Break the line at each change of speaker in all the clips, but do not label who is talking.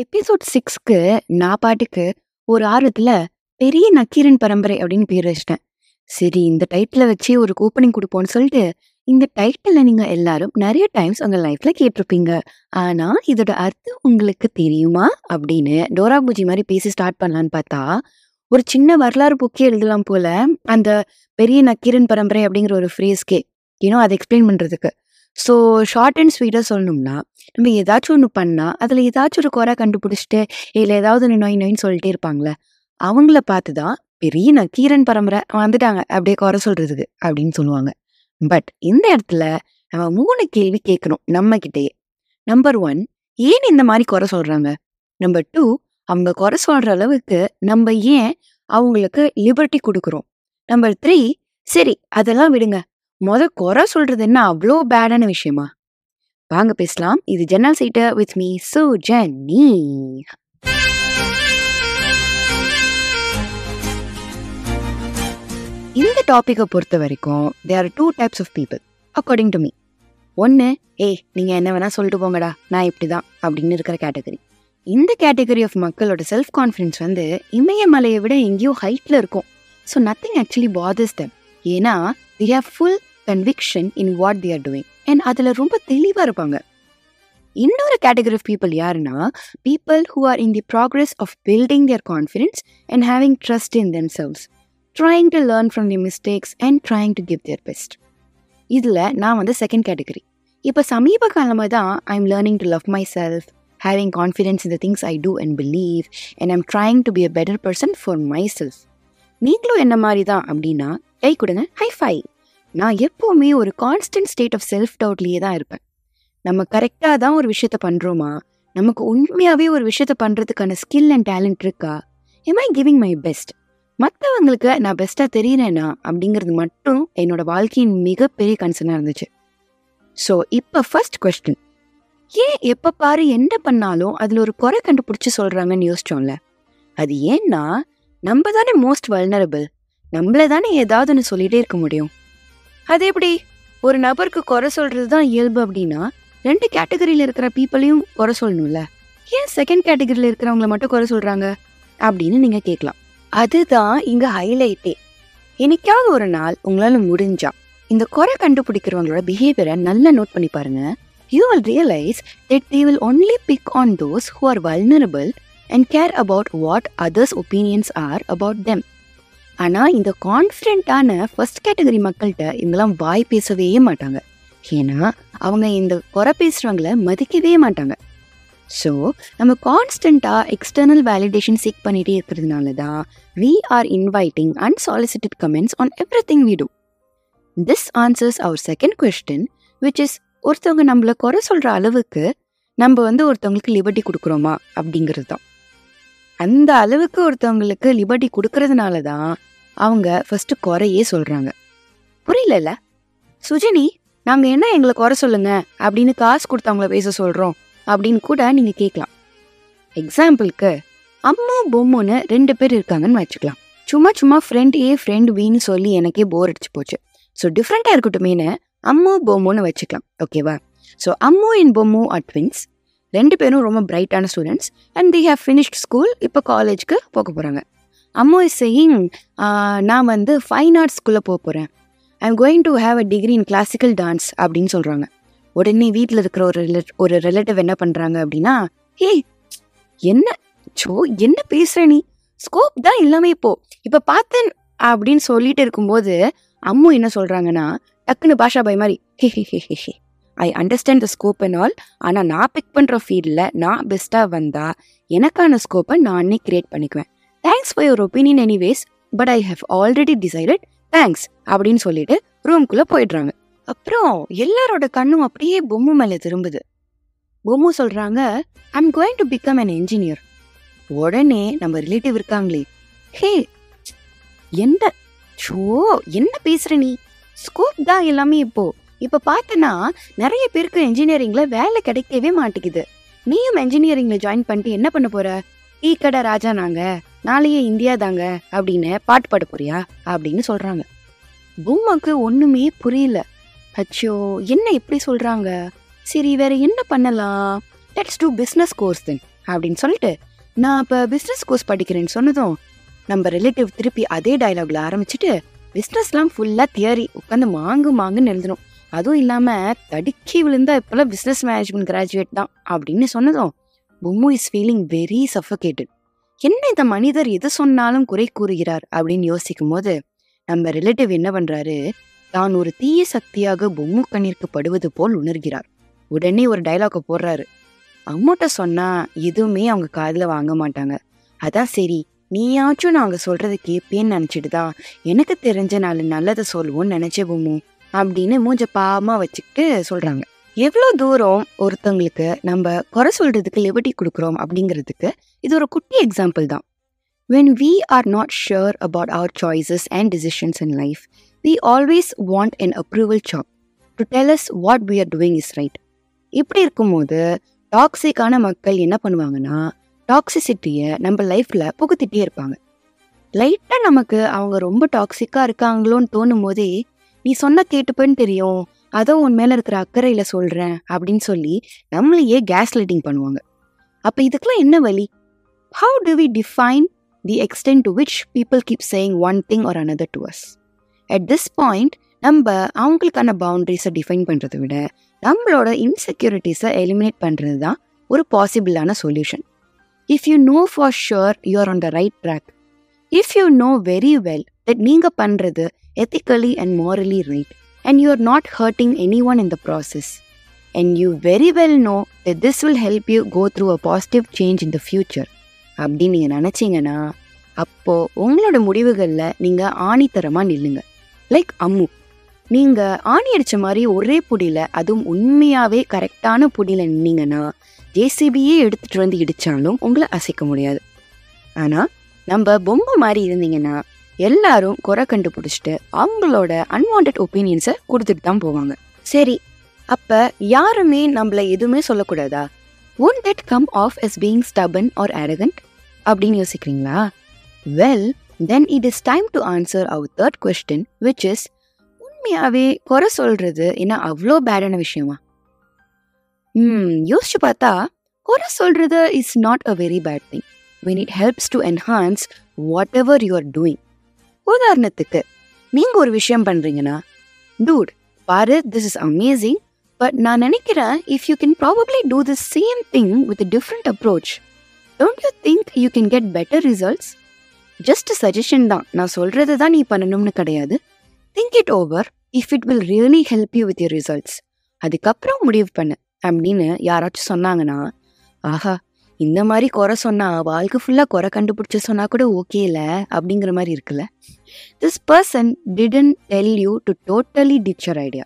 Episode சிக்ஸ்க்கு நான் பாட்டுக்கு ஒரு ஆர்வத்துல பெரிய நக்கீரன் பரம்பரை அப்படின்னு பேர் வச்சிட்டேன். சரி இந்த டைட்டில் வச்சு ஒரு கூப்பனிங் கொடுப்போம்னு சொல்லிட்டு இந்த டைட்டில் நீங்கள் எல்லாரும் நிறைய டைம்ஸ் உங்கள் லைஃப்ல கேட்டிருப்பீங்க. ஆனா இதோட அர்த்தம் உங்களுக்கு தெரியுமா? அப்படின்னு டோரா பூஜி மாதிரி பேசி ஸ்டார்ட் பண்ணலான்னு பார்த்தா ஒரு சின்ன வரலாறு புக்கே எழுதலாம் போல அந்த பெரிய நக்கீரன் பரம்பரை அப்படிங்கிற ஒரு ஃப்ரேஸ்க்கே ஏன்னோ அதை எக்ஸ்பிளைன் பண்றதுக்கு. ஸோ ஷார்ட் அண்ட் ஸ்வீட்டாக சொல்லணும்னா நம்ம ஏதாச்சும் ஒன்று பண்ணால் அதில் ஏதாச்சும் ஒரு குறை கண்டுபிடிச்சிட்டு இல்லை ஏதாவது ஒன்று நொய் நொயின்னு சொல்லிட்டே இருப்பாங்களே அவங்கள பார்த்து தான் பெரிய நக்கீரன் பரம்பரை வந்துட்டாங்க அப்படியே குறை சொல்கிறதுக்கு அப்படின்னு சொல்லுவாங்க. பட் இந்த இடத்துல நம்ம மூணு கேள்வி கேட்கணும் நம்ம கிட்டேயே நம்பர் ஒன் ஏன் இந்த மாதிரி குறை சொல்கிறாங்க நம்பர் டூ அவங்க குறை சொல்கிற அளவுக்கு நம்ம ஏன் அவங்களுக்கு லிபர்ட்டி கொடுக்குறோம்? நம்பர் த்ரீ சரி அதெல்லாம் விடுங்க முத குறை சொல்றது என்ன அவ்வளோ பேடான விஷயமா? வாங்க பேசலாம். இது Jannal seater with me Sujini இந்த டாப்பிக்கை பொறுத்த வரைக்கும் there are two types of people according to me ஒன்று ஏய் நீங்கள் என்ன வேணால் சொல்லிட்டு போங்கடா நான் இப்படி தான் அப்படின்னு இருக்கிற கேட்டகரி இந்த கேட்டகரி ஆஃப் மக்களோட செல்ஃப் கான்ஃபிடன்ஸ் வந்து இமயமலையை விட எங்கேயோ ஹைட்டில் இருக்கும். So nothing actually bothers them ஏன்னா they have full conviction in what they're doing and அதில் ரொம்ப தெளிவாக இருப்பாங்க. இன்னொரு கேட்டகரி ஆஃப் பீப்புள் யாருன்னா people who are in the progress of building their confidence and having trust in themselves trying to learn from the mistakes and trying to give their best இதில் நான் வந்து second category இப்போ சமீப காலமாக தான் I am learning to love myself having confidence in the things I do and believe and I'm trying to be a better person for myself நீங்களும் என்ன மாதிரி தான் அப்படின்னா கை கொடுங்க ஹை ஃபை நான் எப்போவுமே ஒரு கான்ஸ்டன்ட் ஸ்டேட் ஆஃப் செல்ஃப் டவுட்லேயே தான் இருப்பேன். நம்ம கரெக்டாக தான் ஒரு விஷயத்த பண்ணுறோமா நமக்கு உண்மையாகவே ஒரு விஷயத்த பண்ணுறதுக்கான ஸ்கில் அண்ட் டேலண்ட் இருக்கா? Am I giving my best மற்றவங்களுக்கு நான் பெஸ்ட்டாக தெரியிறேன்னா அப்படிங்கிறது மட்டும் என்னோட வாழ்க்கையின் மிகப்பெரிய கன்சர்னாக இருந்துச்சு. ஸோ இப்போ ஃபர்ஸ்ட் கொஸ்டின் ஏன் எப்போ பாரு என்ன பண்ணாலும் அதில் ஒரு குறை கண்டுபிடிச்சி சொல்கிறாங்கன்னு யோசிச்சோம்ல? அது ஏன்னா நம்ம தானே மோஸ்ட் வல்னரபிள் நம்மள தானே ஏதாவது ஒன்று சொல்லிகிட்டே இருக்க முடியும். அது எப்படி? ஒரு நபருக்கு குறை சொல்றது தான் இயல்பு அப்படின்னா ரெண்டு கேட்டகரியில் இருக்கிற பீப்புளையும் குறை சொல்லணும்ல. ஏன் செகண்ட் கேட்டகரியில் இருக்கிறவங்கள மட்டும் குறை சொல்கிறாங்க அப்படின்னு நீங்கள் கேட்கலாம். அதுதான் இங்க ஹைலைட்டே என்னைக்காவது ஒரு நாள் உங்களால முடிஞ்சா இந்த குறை கண்டுபிடிக்கிறவங்களோட பிஹேவியரை நல்லா நோட் பண்ணி பாருங்க. You will realise that they will only pick on those who are vulnerable and care about what others opinions are about them ஆனா இந்த கான்ஃபிடென்ட்டான ஃபர்ஸ்ட் கேட்டகரி மக்கள்கிட்ட இவங்கெல்லாம் வாய் பேசவே மாட்டாங்க. ஏன்னா அவங்க இந்த குறை பேசுகிறவங்கள மதிக்கவே மாட்டாங்க. ஸோ நம்ம கான்ஸ்டண்ட்டாக எக்ஸ்டர்னல் வேலிடேஷன் சீக் பண்ணிகிட்டே இருக்கிறதுனால தான் we are inviting unsolicited comments on everything we do this answers our second question which is ஒருத்தவங்க நம்மள குறை சொல்கிற அளவுக்கு நம்ம வந்து ஒருத்தவங்களுக்கு லிபர்ட்டி கொடுக்குறோமா? அப்படிங்கிறது தான் அந்த அளவுக்கு ஒருத்தவங்களுக்கு லிபர்ட்டி கொடுக்கறதுனால தான் அவங்க ஃபர்ஸ்ட் குறையே சொல்கிறாங்க புரியலல்ல? சுஜினி நாங்கள் என்ன எங்களை குறை சொல்லுங்க? அப்படின்னு காசு கொடுத்தவங்கள பேச சொல்கிறோம் அப்படின்னு கூட நீங்கள் கேட்கலாம். எக்ஸாம்பிளுக்கு அம்மா பொம்முன்னு ரெண்டு பேர் இருக்காங்கன்னு வச்சுக்கலாம். சும்மா சும்மா ஃப்ரெண்ட் ஏ ஃப்ரெண்ட் வீன்னு சொல்லி எனக்கே போர் அடிச்சு போச்சு. ஸோ டிஃப்ரெண்ட்டாக இருக்கட்டுமேனு அம்மு பொம்முன்னு வச்சுக்கலாம். ஓகேவா so Ammu and Bommu are twins ரெண்டு பேரும் ரொம்ப பிரைட்டான students and they have finished school இப்போ காலேஜ்க்கு போக போகிறாங்க அம்மா இஸ் சேயிங் நான் வந்து ஃபைன் ஆர்ட்ஸ்குள்ளே போக போகிறேன் I am going to have a degree in classical dance அப்படின்னு சொல்கிறாங்க உடனே வீட்டில் இருக்கிற ஒரு ஒரு ரிலேட்டிவ் என்ன பண்ணுறாங்க அப்படின்னா ஏய் என்ன சோ என்ன பேசுகிற நீ? ஸ்கோப் தான் எல்லாமே இப்போ இப்போ பார்த்தேன் அப்படின்னு சொல்லிட்டு இருக்கும்போது அம்மு என்ன சொல்கிறாங்கன்னா டக்குன்னு பாஷா பாய் மாதிரி hey hey hey hey hey. I understand the scope and all ஆனால் நான் பிக் பண்ணுற ஃபீல்டில் நான் பெஸ்ட்டாக வந்தால் எனக்கான ஸ்கோப்பை நானே கிரியேட் பண்ணிக்குவேன். Thanks for your opinion anyways but I have already decided thanks அப்படின்னு சொல்லிட்டு ரூம்குள்ளே போயிடுறாங்க. அப்புறம் எல்லாரோட கண்ணும் அப்படியே பொம்மு மேலே திரும்புது. Bommu I I'm going to become an engineer உடனே நம்ம ரிலேட்டிவ் இருக்காங்களே. ஹே எந்த ஷோ என்ன பேசுற நீ? ஸ்கோப் தான் எல்லாமே இப்போ. இப்ப பார்த்தனா நிறைய பேருக்கு என்ஜினியரிங்ல வேலை கிடைக்கவே மாட்டேங்குது. நீயும் என்ஜினியரிங்ல ஜாயின் பண்ணிட்டு என்ன பண்ண போற? டீ கடை ராஜா நாங்க. நாளையே இந்தியா தாங்க அப்படின்னு பாட்டு பாட போறியா அப்படின்னு சொல்றாங்க. பூமாக்கு ஒண்ணுமே புரியல. அச்சோ என்ன இப்படி சொல்றாங்க? சரி வேற என்ன பண்ணலாம்? Let's do business course then அப்படின்னு சொல்லிட்டு நான் இப்போ பிஸ்னஸ் கோர்ஸ் படிக்கிறேன்னு சொன்னதும் நம்ம ரிலேட்டிவ் திருப்பி அதே டைலாக்ல ஆரம்பிச்சுட்டு பிஸ்னஸ்லாம் ஃபுல்லாக தியரி உட்காந்து மாங்கு மாங்குன்னு எழுதணும். அதுவும் இல்லாமல் தடுக்கி விழுந்தா இப்போல்லாம் பிஸ்னஸ் மேனேஜ்மெண்ட் கிராஜுவேட் தான் அப்படின்னு சொன்னதும் Bommu is feeling very suffocated என்ன இந்த மனிதர் எது சொன்னாலும் குறை கூறுகிறார் அப்படின்னு யோசிக்கும் போது நம்ம ரிலேட்டிவ் என்ன பண்றாரு? தான் ஒரு தீய சக்தியாக பொம்மு கண்ணிற்கு படுவது போல் உணர்கிறார். உடனே ஒரு டைலாக போடுறாரு. அம்மாட்ட சொன்னா எதுவுமே அவங்க காதில் வாங்க மாட்டாங்க. அதான் சரி நீயாச்சும் நான் அவங்க சொல்றதை கேட்பேன்னு நினைச்சிட்டு தான் எனக்கு தெரிஞ்ச நாலு நல்லதை சொல்லுவோம்னு நினைச்சே பொம்மு அப்படின்னு மூஞ்ச பாவமா வச்சுக்கிட்டு சொல்றாங்க. எவ்வளோ தூரம் ஒருத்தவங்களுக்கு நம்ம குறை சொல்கிறதுக்கு லிபர்ட்டி கொடுக்குறோம் அப்படிங்கிறதுக்கு இது ஒரு குட்டி எக்ஸாம்பிள் தான். When we are not sure about our choices and decisions in life we always want an approval chap to tell what we are doing is right இப்படி இருக்கும்போது டாக்ஸிக்கான மக்கள் என்ன பண்ணுவாங்கன்னா டாக்ஸிசிட்டியை நம்ம லைஃப்பில் புகுத்திட்டே இருப்பாங்க. லைட்டாக நமக்கு அவங்க ரொம்ப டாக்ஸிக்காக இருக்காங்களோன்னு தோணும் போதே நீ சொன்ன கேட்டுப்பேன்னு தெரியும் அதோ உன் மேலே இருக்கிற அக்கறையில் சொல்கிறேன் அப்படின்னு சொல்லி நம்மளையே கேஸ் லைட்டிங் பண்ணுவாங்க. அப்போ இதுக்கெல்லாம் என்ன வழி? How do we define the extent to which people keep saying one thing or another to us at this point நம்ம அவங்களுக்கான பவுண்ட்ரிஸை டிஃபைன் பண்ணுறதை விட நம்மளோட இன்செக்யூரிட்டிஸை எலிமினேட் பண்ணுறது தான் ஒரு பாசிபிளான solution if you know for sure you are on the right track if you know very well that நீங்கள் பண்ணுறது ethically and morally right and you are not hurting anyone in the process. And you very well know that this will help you go through a positive change in the future. அப்படின்னு நீங்கள் நினச்சிங்கன்னா அப்போ உங்களோட முடிவுகளில் நீங்கள் ஆணித்தரமாக நில்லுங்க like Ammu நீங்கள் ஆணி அடித்த மாதிரி ஒரே புடியில் அதுவும் உண்மையாகவே கரெக்டான புடியில் நின்னீங்கன்னா ஜேசிபியே எடுத்துகிட்டு வந்து இடித்தாலும் உங்களை அசைக்க முடியாது ஆனால் நம்ம பொம்மை மாதிரி இருந்தீங்கன்னா எல்லாரும் குறை கண்டுபிடிச்சிட்டு அவங்களோட அன்வான்ட் ஒப்பீனியன்ஸை கொடுத்துட்டு தான் போவாங்க. சரி அப்ப யாருமே நம்மள எதுவுமே சொல்லக்கூடாதா? Won't that come off as being stubborn or arrogant அப்படின்னு யோசிக்கிறீங்களா? Well then it is time to answer our third question which is உண்மையாவே குறை சொல்றது என்ன அவ்வளோ பேடான விஷயமா? ம் யோசிச்சு பார்த்தா குறை சொல்றது is not a very bad thing when it helps to enhance whatever you are doing உதாரணத்துக்கு நீங்க ஒரு விஷயம் பண்றீங்கன்னா டூட் பாரு திஸ் இஸ் அமேசிங் பட் நான் நினைக்கிறேன் if you can probably do the same thing with different approach don't you think you can get better results just suggestion தான். நான் சொல்றது தான் நீ பண்ணணும்னு கிடையாது. Think it over if it will really help you with your results அதுக்கப்புறம் முடிவு பண்ணு அப்படின்னு யாராச்சும் சொன்னாங்கன்னா ஆஹா இந்த மாதிரி குறை சொன்னால் வாழ்க்கை ஃபுல்லாக குறை கண்டுபிடிச்ச சொன்னால் கூட ஓகே இல்லை அப்படிங்கிற மாதிரி இருக்குல்ல? This person didn't tell you to totally ditch your idea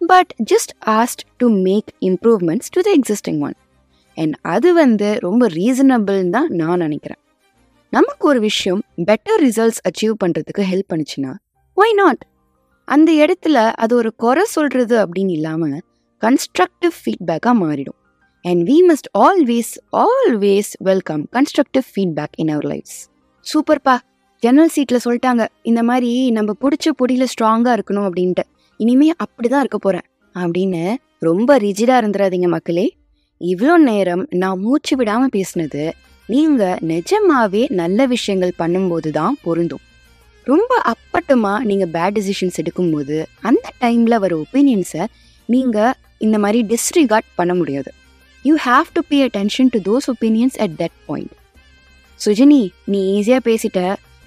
but just asked to make improvements to the existing one and அது வந்து ரொம்ப ரீசனபிள்னு தான் நான் நினைக்கிறேன். நமக்கு ஒரு விஷயம் பெட்டர் ரிசல்ட்ஸ் அச்சீவ் பண்ணுறதுக்கு ஹெல்ப் பண்ணுச்சுன்னா ஒய் நாட் அந்த இடத்துல அது ஒரு குறை சொல்கிறது அப்படின்னு இல்லாமல் கன்ஸ்ட்ரக்டிவ் ஃபீட்பேக்காக மாறிடும். And we must always always welcome constructive feedback in our lifes சூப்பர்ப்பா ஜன்னல் சீட்டில் சொல்லிட்டாங்க இந்த மாதிரி நம்ம பிடிச்ச பொடியில் ஸ்ட்ராங்காக இருக்கணும் அப்படின்ட்டு. இனிமே அப்படிதான் இருக்க போகிறேன் அப்படின்னு ரொம்ப ரிஜிடாக இருந்துடாதீங்க மக்களே. இவ்வளோ நேரம் நான் மூச்சு விடாமல் பேசினது நீங்கள் நிஜமாவே நல்ல விஷயங்கள் பண்ணும்போது தான் பொருந்தும். ரொம்ப அப்பட்டமாக நீங்கள் பேட் டிசிஷன்ஸ் எடுக்கும்போது அந்த டைமில் வர ஒப்பீனியன்ஸை நீங்கள் இந்த மாதிரி டிஸ்ரிகார்ட் பண்ண முடியாது. You have to pay attention to those opinions at that point Sujini நீ ஈஸியாக பேசிட்ட.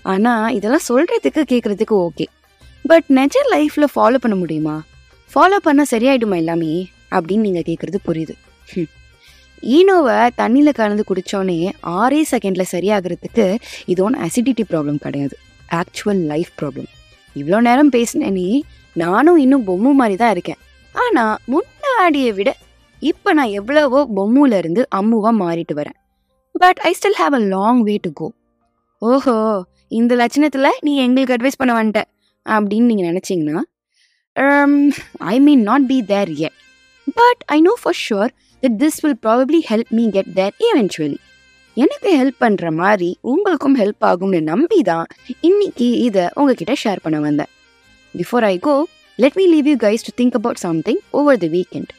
ஆனால் இதெல்லாம் சொல்கிறதுக்கு கேட்குறதுக்கு ஓகே பட் நெஜ லைஃப்பில் ஃபாலோ பண்ண முடியுமா? ஃபாலோ பண்ணால் சரியாயிடுமா எல்லாமே? அப்படின்னு நீங்கள் கேட்குறது புரியுது. ஈனோவை தண்ணியில் கலந்து குடித்தோன்னே ஆறே செகண்டில் சரியாகிறதுக்கு இது ஒன்றும் அசிடிட்டி ப்ராப்ளம் கிடையாது. ஆக்சுவல் லைஃப் ப்ராப்ளம் இவ்வளோ நேரம் பேசினேனே நானும் இன்னும் பொம்மை மாதிரி தான் இருக்கேன். ஆனால் முன்னாடியை விட இப்போ நான் எவ்வளவோ பொம்முலேருந்து அம்முவாக மாறிட்டு வரேன். But I still have a long way to go ஓஹோ இந்த லட்சணத்தில் நீ எங்களுக்கு அட்வைஸ் பண்ண வந்துட்ட அப்படின்னு நீங்கள் நினச்சிங்கன்னா I mean not be there yet but I know for sure that this will probably help me get there eventually. எனக்கு ஹெல்ப் பண்ணுற மாதிரி உங்களுக்கும் ஹெல்ப் ஆகும்னு நம்பி தான் இன்னைக்கு இதை உங்ககிட்ட ஷேர் பண்ண வந்தேன். Before I go let me leave you guys to think about something over the weekend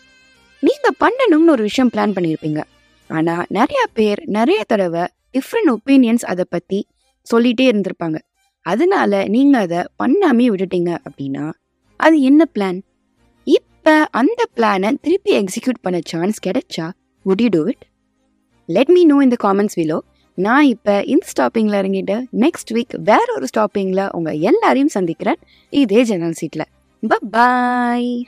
நீங்கள் பண்ணணும்னு ஒரு விஷயம் பிளான் பண்ணியிருப்பீங்க ஆனா நிறைய பேர் நிறைய தடவை டிஃப்ரெண்ட் ஒப்பீனியன்ஸ் அதை பத்தி சொல்லிட்டே இருந்திருப்பாங்க. அதனால நீங்க அதை பண்ணாமே விட்டுட்டீங்க அப்படின்னா அது என்ன பிளான் இப்ப அந்த பிளானை திருப்பி எக்ஸிக்யூட் பண்ண சான்ஸ் கிடைச்சா would you do it let me know இந்த காமெண்ட்ஸ் விலோ நான் இப்போ இந்த ஸ்டாப்பிங்கில் இறங்கிட்டு நெக்ஸ்ட் வீக் வேற ஒரு ஸ்டாப்பிங்கில் உங்கள் எல்லாரையும் சந்திக்கிறேன். இதே ஜெனரல் சீட்டில் பாய்